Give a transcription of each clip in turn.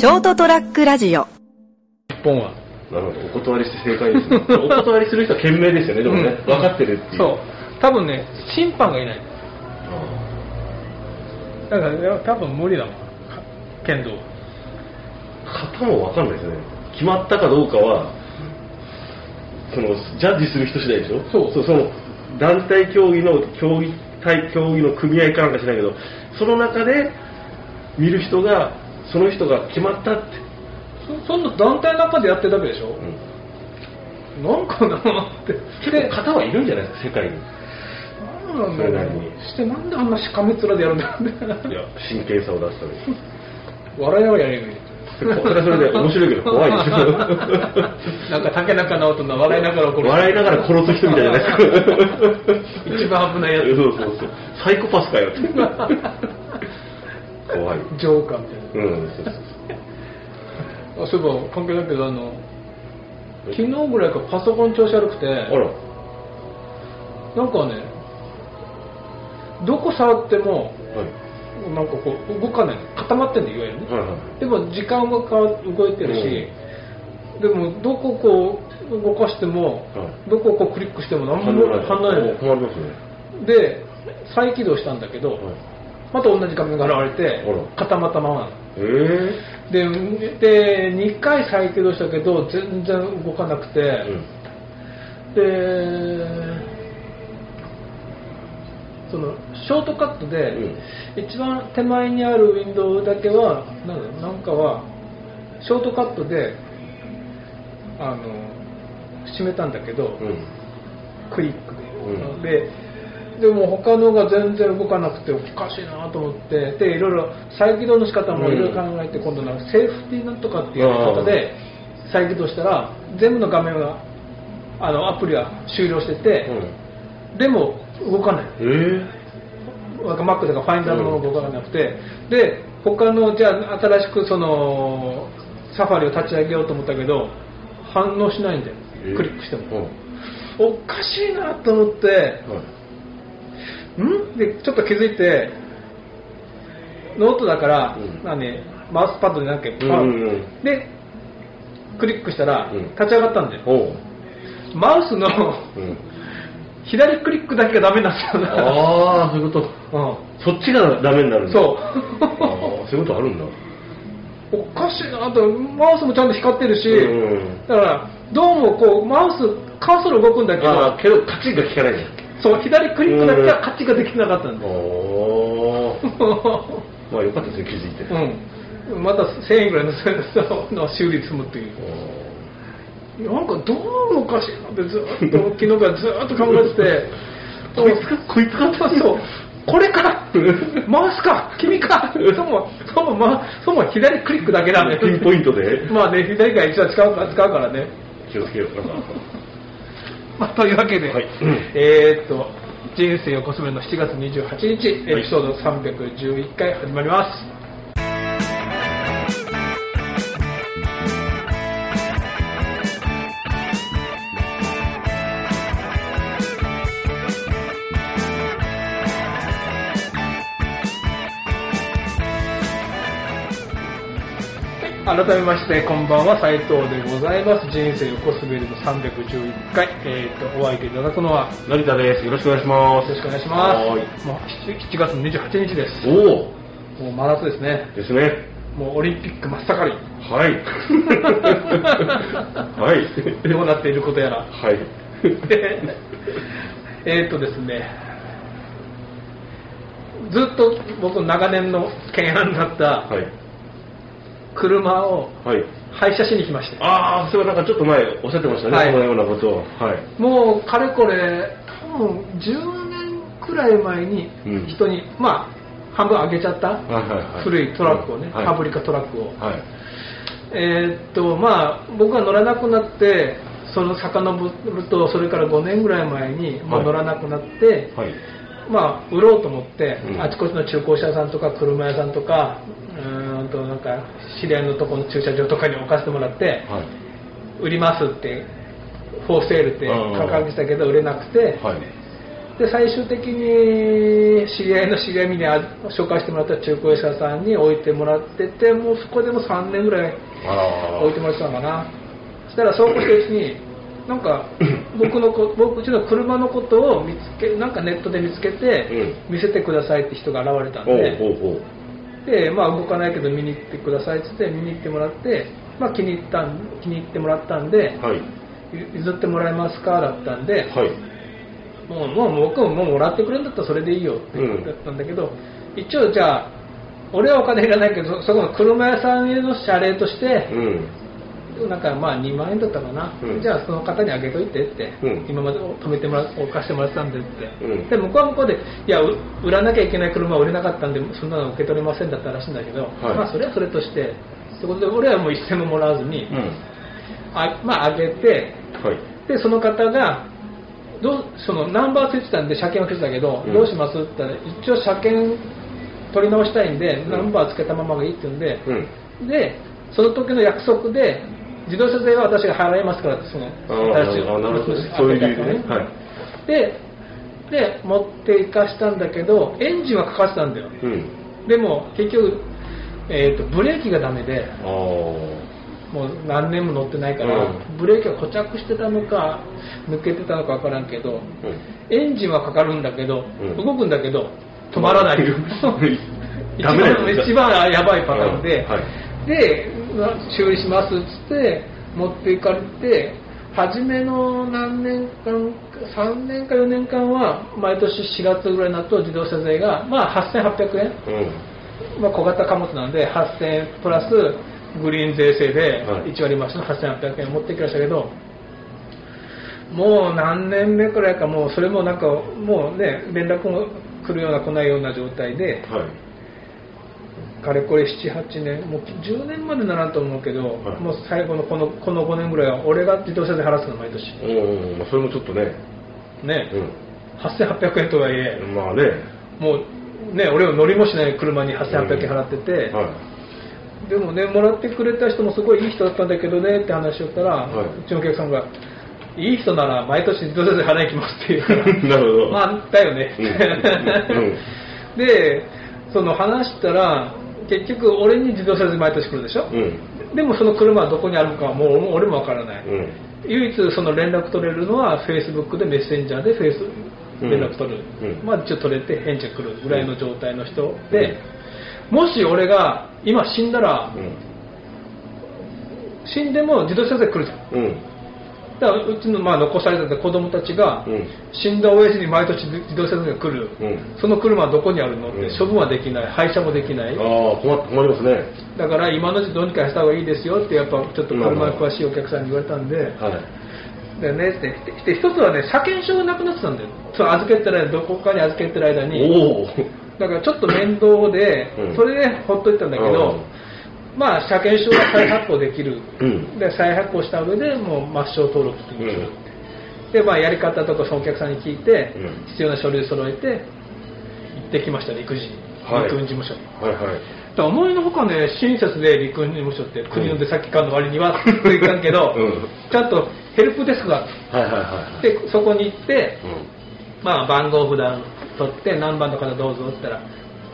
ショートトラックラジオ日本は。なるほど、お断りして正解ですね。お断りする人は賢明ですよね、でもね。うん分かってるっていう。そう。多分ね、審判がいない。だから、多分無理だもん。か剣道は。型も分かんないですよね。決まったかどうかは、その、ジャッジする人次第でしょ？そうそう、その、団体競技の、競技体、競技の組合かなんかしないけど、その中で、見る人が、その人が決まったって。そそんな団体の中でやってるだけでしょ、うんなんかなって。結構型はいるんじゃないですか、世界に。なんだろうしてなんであんなしかめ面でやるんだろうねいや、真剣さを出すために。笑いながらやればいいそれはそれで面白いけど怖いでしょなんか竹中直人の笑いながら怒る笑いながら殺す人みたいじゃないですか。一番危ないやつそうそうそう。サイコパスかよって。怖い。ジョーカーみたいなうん、そうそうあそういえば関係ないけどあの昨日ぐらいからパソコン調子悪くてあら、なんかねどこ触ってもはい。なんかこう動かないの固まってんのいわゆるね、はいはい。でも時間が動いてるし、でもどここう動かしても、はどこをこうクリックしても何も反応ないの困りますね。で再起動したんだけど、はい。また同じ画面が現れて固まったままなの。え。でで2回再起動したけど全然動かなくて、えうん。でそのショートカットで、一番手前にあるウィンドウだけはなんだなんかはショートカットであの閉めたんだけど、うん。クリックで、うん。ででも他のが全然動かなくておかしいなと思ってでいろいろ再起動の仕方もいろいろ考えて、今度なんかセーフティーなんとかっていうやり方で再起動したら全部の画面があのアプリは終了してて、うん。でも動かない。えなんか Mac とかファインダーのものが動かなくて、で他のじゃあ新しくそのサファリを立ち上げようと思ったけど反応しないんだよ、えクリックしても、うん。おかしいなと思ってはい。ん？でちょっと気づいてノートだから、うんまあね、マウスパッドでなんか、うんうんうんでクリックしたら、うん立ち上がったんだよおう。マウスのうん。左クリックだけがダメなんですよああ、そういうこと。うんそっちがダメになるんだ。そうそういうことあるんだ。おかしいなとマウスもちゃんと光ってるし、うんだからどうもこうマウスカーソル動くんだけどけど、カチッが効かないね。そう左クリックだけはカッチができなかったんだよ、おー。まあよかったですね、気づいて。うん、また1000円ぐらいのの修理積むっていう。なんかどうもおかしいなってずっと昨日からずっと考えてて。こいつか、こいつかそう。これかマウスか。君か。そもそも、ま、そも左クリックだけだねピンポイントで。まあね左から一応使う使うからね。気をつけようかな。まあ、というわけで、はい。えーっと人生をコスメの7月28日エピソード311回始まります、改めましてこんばんは斉藤でございます人生をコスメの311回、えーっとお相手いただくのは成田です。よろしくお願いします。よろしくお願いしますはーい。もう 7, 7月の28日ですおおもう真夏ですねですね。もうオリンピック真っ盛りはい。はい。どうなっていることやらはい。で えーっとですねずっと僕長年の懸案だったはい。車をはい。廃車しに来ましたああ、そうなんかちょっと前おっしゃってましたね、はいそのようなことを。はい。もうかれこれ多分10年くらい前にうん人に、まあ半分あげちゃったはいはいはい。古いトラックをね、はいパブリカトラックを、はい。えーっとまあ僕が乗らなくなってその遡るとそれから5年ぐらい前にもう乗らなくなって、はい。まあ売ろうと思って、うんあちこちの中古車屋さんとか車屋さんとかうーんとなんか知り合いのところの駐車場とかに置かせてもらってはい。売りますってフォーセールって掲げてたけど売れなくて、はい。で最終的に知り合いの知り合いにあ紹介してもらった中古車さんに置いてもらっててもうそこでも3年ぐらいあ置いてもらってたのかなそしたらそうこうしてるうちになんか 僕のこ僕うちの車のことを見つけなんかネットで見つけて、見せてくださいって人が現れたんで。で、まあ、動かないけど見に行ってくださいって言って見に行ってもらって、まあ、気に入ったん気に入ってもらったんで、はい。譲ってもらえますかだったんで、はい。もうもう僕ももうもらってくれるんだったらそれでいいよってうんだったんだけど、一応じゃあ俺はお金いらないけどそそこの車屋さんへの謝礼としてう、んなんかまあ2万円だったかな、うん。じゃあその方にあげといてって、うん。今まで止めてもら置かしてもらってたんでって、うん。で向こうは向こうでいやう売らなきゃいけない車は売れなかったんでそんなの受け取れませんだったらしいんだけど、まあそれはそれとしてってことで俺はもう一銭ももらわずに、うん。あまああげてはい。でその方がどうそのナンバーついてたんで車検はついてたけど、うん。どうしますって言ったら一応車検取り直したいんで、ん。ナンバーつけたままがいいって言うんで、うん。でその時の約束で自動車税は私が払いますからそのそういう理由でね。はい。でで持っていかしたんだけどエンジンはかかってたんだよ。うん。でも結局、えー、とブレーキがダメでもう何年も乗ってないから、うん。ブレーキが固着してたのか抜けてたのか分からんけどエンジンはかかるんだけど、うん。動くんだけど止まらない。一番一番やばいパターンで、うんはい。でまあ修理しますっつって持っていかれて初めの何年間3年か4年間は毎年4月ぐらいになると自動車税が、まあ、8800円、うん。まあ、小型貨物なんで8000円プラスグリーン税制ではい。1割増しの8800円持ってきましたけど、もう何年目くらいかもうそれもなんかもうね連絡も来るような来ないような状態ではいかれこれ78年もう10年までならんと思うけど、はい。もう最後のこのこの5年ぐらいは俺が自動車で払ってたの毎年。うんまあそれもちょっとね。ね、うん。8800円とはいえまあね。もうね俺は乗りもしない車に8800円払ってて、はい。でもね、もらってくれた人もすごいいい人だったんだけどねって話をしたら、はい。うちのお客さんが、いい人なら毎年自動車税払いに来ますっていうから、なるほど。まあ、だよね。うん。で、その話したら、結局俺に自動車税毎年来るでしょ、うん。でもその車はどこにあるかはもう俺もわからない。うん。唯一その連絡取れるのは Facebook でメッセンジャーでフェイスうん。連絡取る、うん。まあ一応取れて返事が来るぐらいの状態の人で、もし俺が今死んだら、死んでも自動車税来るじゃんだからうちのまあ残されてた子供たちが、うん。死んだ親父に毎年自動車税が来る、うん。その車はどこにあるの？って、うん。処分はできない。廃車もできない。ああ困りますね。だから今のうちどうにかした方がいいですよってやっぱちょっと車に詳しいお客さんに言われたんで、はい。でねってで一つはね車検証がなくなってたんだよ。そう預けてる間どこかに預けてる間に。だからちょっと面倒で、うん。それでほっといたんだけど、まあ車検証が再発行できる、うん。で再発行した上でもう抹消登録する、でまあやり方とかそのお客さんに聞いて、うん。必要な書類揃えて行ってきました陸自にはい。陸運事務所に、はいはい。思いのほかね親切で陸運事務所って国の出先官の割にはって言ったんけど、うん。ちゃんとヘルプデスクがあってはいはいはい。でそこに行って、うん。まあ、番号札取って何番の方どうぞって言ったら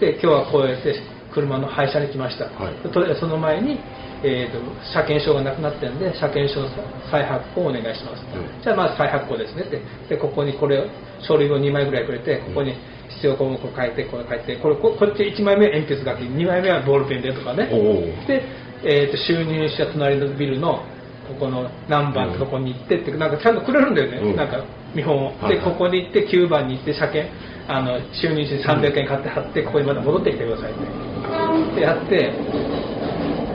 で今日はこうやって車の廃車に来ました、はい。とその前に、えー、と車検証がなくなってるんで車検証再発行をお願いします、うん。じゃあまず再発行ですね。ってでここにこれ書類を2枚ぐらいくれてここに必要項目を書いてこれ書いてこれここっち1枚目鉛筆書き2枚目はボールペンでとかね。で、えー、と収入した隣のビルのここの何番とこに行ってってなんかちゃんとくれるんだよね、うん。なんか見本を、はいはい。でここに行って9番に行って車検あの収入して300円買って貼ってここにまた戻ってきてくださいってでやって、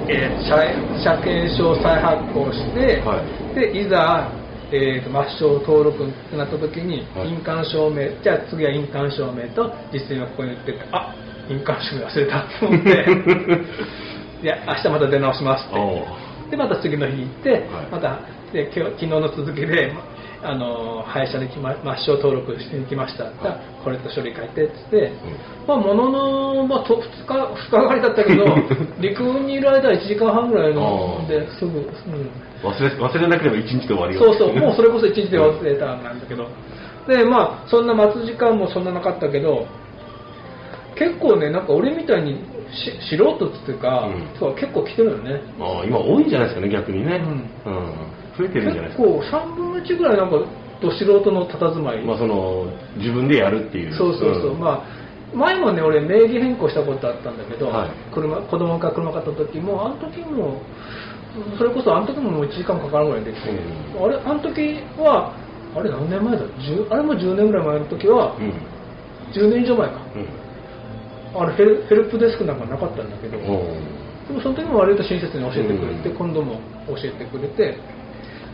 えー車車検証再発行して、はい。でいざ、えー、と抹消登録ってなった時に、はい。印鑑証明じゃあ次は印鑑証明と実演はここに売っててあ印鑑証明忘れたと思って いや明日また出直しますって。おでまた次の日行って、はい。またで今日昨日の続きであの廃車に来ま抹消登録してきました、じゃあこれと処理書いてっつって、まあ、ものの、まあ、と2日2日がかりだったけど 陸運にいる間は1時間半ぐらいのですぐ、うん、忘れ忘れなければ一日で終わりよ。そうそうもうそれこそ1日で忘れたんだけど。でまあそんな待つ時間もそんななかったけど結構ねなんか俺みたいにし素人っていうか、うん。結構来てるよね。ああ今多いんじゃないですかね逆にね。ううん、増えてるんじゃない結ですか。構3分の1ぐらいなんかど素人の佇まい、まあその自分でやるっていう。そうそうそう、ん。まあ前もね俺名義変更したことあったんだけど、はい。車子供が車買った時もあの時もそれこそあの時ももう1時間かからんぐらいできて、うん。あれあの時はあれ何年前だ？10あれも10年ぐらい前の時は、うん。10年以上前か。うんあれヘルヘルプデスクなんかなかったんだけど、でもその時も割と親切に教えてくれて、うん。今度も教えてくれて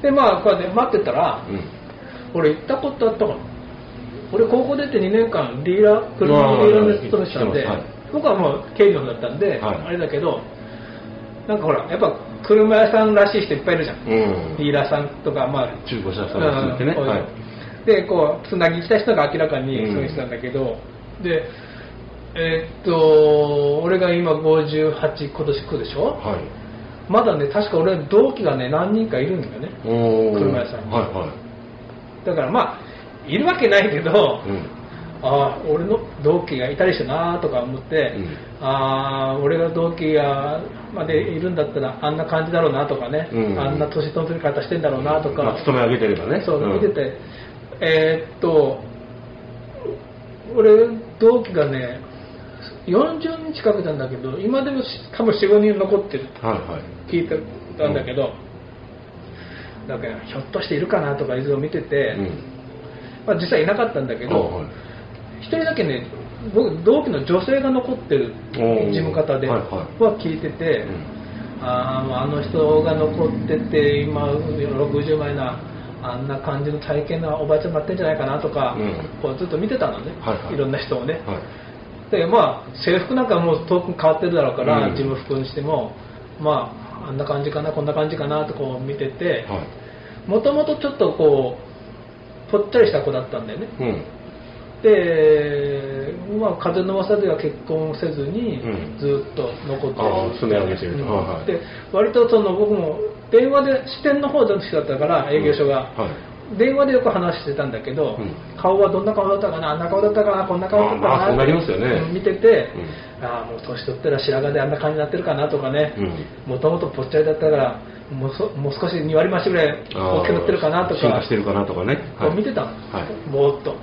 でまあこうやって待ってたら、うん。俺行ったことあったかな俺高校出て2年間ディーラー車のディーラーで勤めてたんで、僕はもう経理の方だったんで、はい。あれだけどなんかほらやっぱ車屋さんらしい人いっぱいいるじゃん、うん。ディーラーさんとかまあ中古車さんが作ってね、でこうつなぎした人が明らかにうんそういう人なんだけど、でえーっと俺が今58今年9でしょ？はい。まだね確か俺同期がね何人かいるんだよね。車屋さんに。はいはい。だからまあいるわけないけど、うん。ああ俺の同期がいたりしてなとか思って、うん。ああ俺が同期がまでいるんだったらあんな感じだろうなとかね、うん。あんな年取り方してんだろうなとか、まあ勤め上げてればね。そう、ん。見てて。えーっと俺同期がね40人近くなんだけど今でも多分45人残ってる聞いてたんだけど、だからひょっとしているかなとかいろいろ見てて、うん。まあ、実際いなかったんだけあど、はい。一人だけね僕同期の女性が残ってる事務方では聞いてて、うん。あーあの人が残ってて今60前なあんな感じの体験なおばあちゃんになってんじゃないかなとか、うん。こうずっと見てたのね、はいろんな人をね、はいでまあ制服なんかもう遠く変わってるだろうから、うん。事務服にしてもまああんな感じかなこんな感じかなとこう見ててはい。もともとちょっとこうぽっちゃりした子だったんだよね。うん。で、まあ、風の噂では結婚せずにうん。ずっと残ってああ住み上げてると。うん。はいはい。で割とその僕も電話で支店の方だったから営業所が、はい電話でよく話してたんだけど、うん。顔はどんな顔だったかなあんな顔だったかなこんな顔だったかなあまあそうなりますよね。うん見てて、うああもう年取ったら白髪であんな感じになってるかなとかね。うん。もともとぽっちゃりだったからもうそもう少し2割増しぐらい大きくなってるかなとか。進化してるかなとかね。こう見てたの、はい。ぼーっと。はい。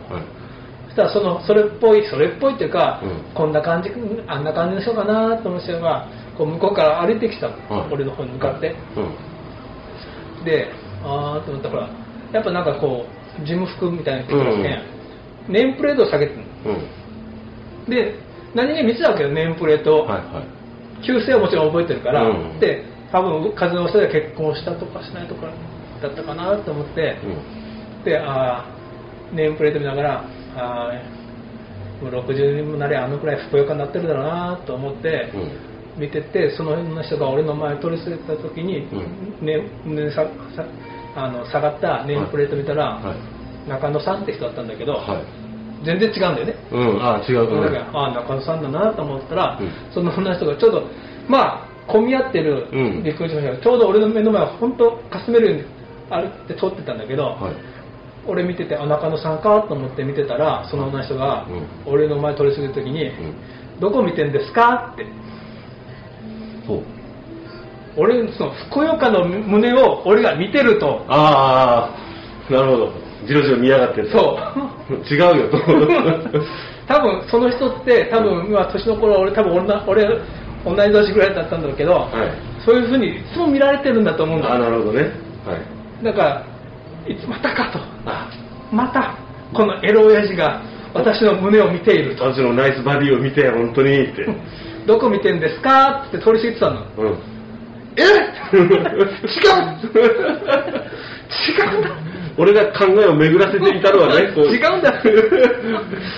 そしたらそのそれっぽいそれっぽいっていうか、うん。こんな感じあんな感じの人かなと思う人がこう向こうから歩いてきたの、はい。俺の方に向かって、うん。であーと思ったらほらやっぱなんかこう事務服みたいなの着てるわけやん。ネームプレートを下げてるの。うん。で何気に見てたわけよネームプレート、はいはい。旧姓はもちろん覚えてるから、うん。で多分風の下で結婚したとかしないとかだったかなと思って、うん。であーネームプレート見ながらあーもう60にもなりゃあのくらいふくよかになってるだろうなと思ってうん。見ててその辺の人が俺の前に取り捨てた時に、うねねささあの下がったネームプレート見たら、はい。中野さんって人だったんだけど、はい。全然違うんだよね、うん。あ違う。だからああ中野さんだなと思ったら、うん。その女の人がちょうどまあ混み合ってるうん。陸上車がちょうど俺の目の前を本当かすめるように歩って通ってたんだけど、はい。俺見ててあ中野さんかと思って見てたらその女の人がうん。俺の前通り過ぎる時にうん「どこ見てんですか?」って。そう俺そのふくよかの胸を俺が見てると。ああなるほど。じろじろ見やがってそう。違うよと。多分その人って多分今年の頃俺多分俺な俺同い年ぐらいだったんだけど、はい。そういうふうにいつも見られてるんだと思うんだ。あなるほどね。はい。だからいつまたかと。あまたこのエロ親父が私の胸を見ていると。私のナイスバディを見て本当にって。どこ見てんですかって通り過ぎてたの。うんえ？違う。違う。んだ俺が考えを巡らせていたのはねこう。違うんだ。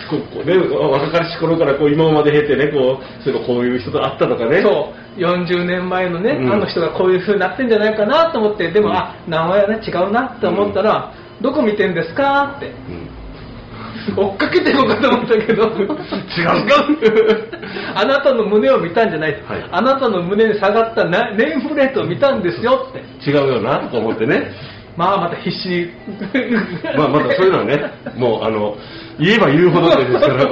こうこうね若かりし頃からこう今まで経てねこうそういえばこういう人と会ったとかね。そう。40年前のね、うん。あの人がこういう風になってんじゃないかなと思ってでも、うん。あ名前はね違うなって思ったら、どこ見てんですかって。うん追っかけていこうかと思ったけど。違う あなたの胸を見たんじゃない、はい。あなたの胸に下がったなネームプレートを見たんですよ。っ て違うよなと思ってね。まあまた必死に。まあまだそういうのはね、もうあの、言えば言うほどですから。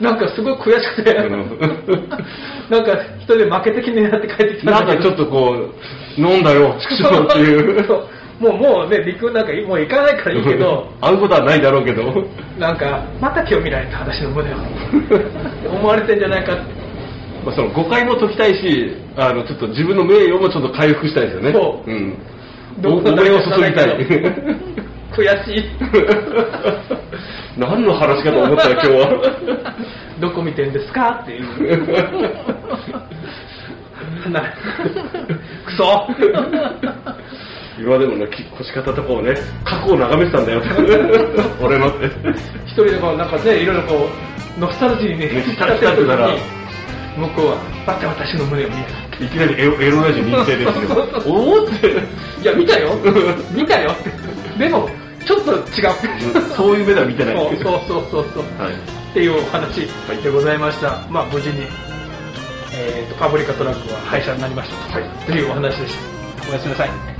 なんかすごい悔しくて、なんか一人で負けて気になって帰ってきたなんかちょっとこう、飲んだよ、畜生っていう。もうもうね陸なんかもう行かないからいいけど 会うことはないだろうけど。なんかまた今日見られた私の胸を 思われてんじゃないかってまあその誤解も解きたいし、あの、ちょっと自分の名誉もちょっと回復したいですよね。そううん。お俺を注ぎたい。悔しい 何の話かと思ったら今日は。どこ見てんですか？っていうなクソ今でもね、き越し方とかをね、過去を眺めてたんだよ。俺のって。一人でこうなんかねいろいろこうノスタルジーに。ねね浸ってたから。向こうはまた私の胸を見たいきなりエロエロラジオ認定ですよ。おおって。いや見たよ。見たよ。でもちょっと違う。そういう目では見てない。そうそうそうそうそう。はい。っていうお話でございました、まあ無事に、えー、とパブリカトラックは廃車になりました、はい、というお話でした。おやすみなさい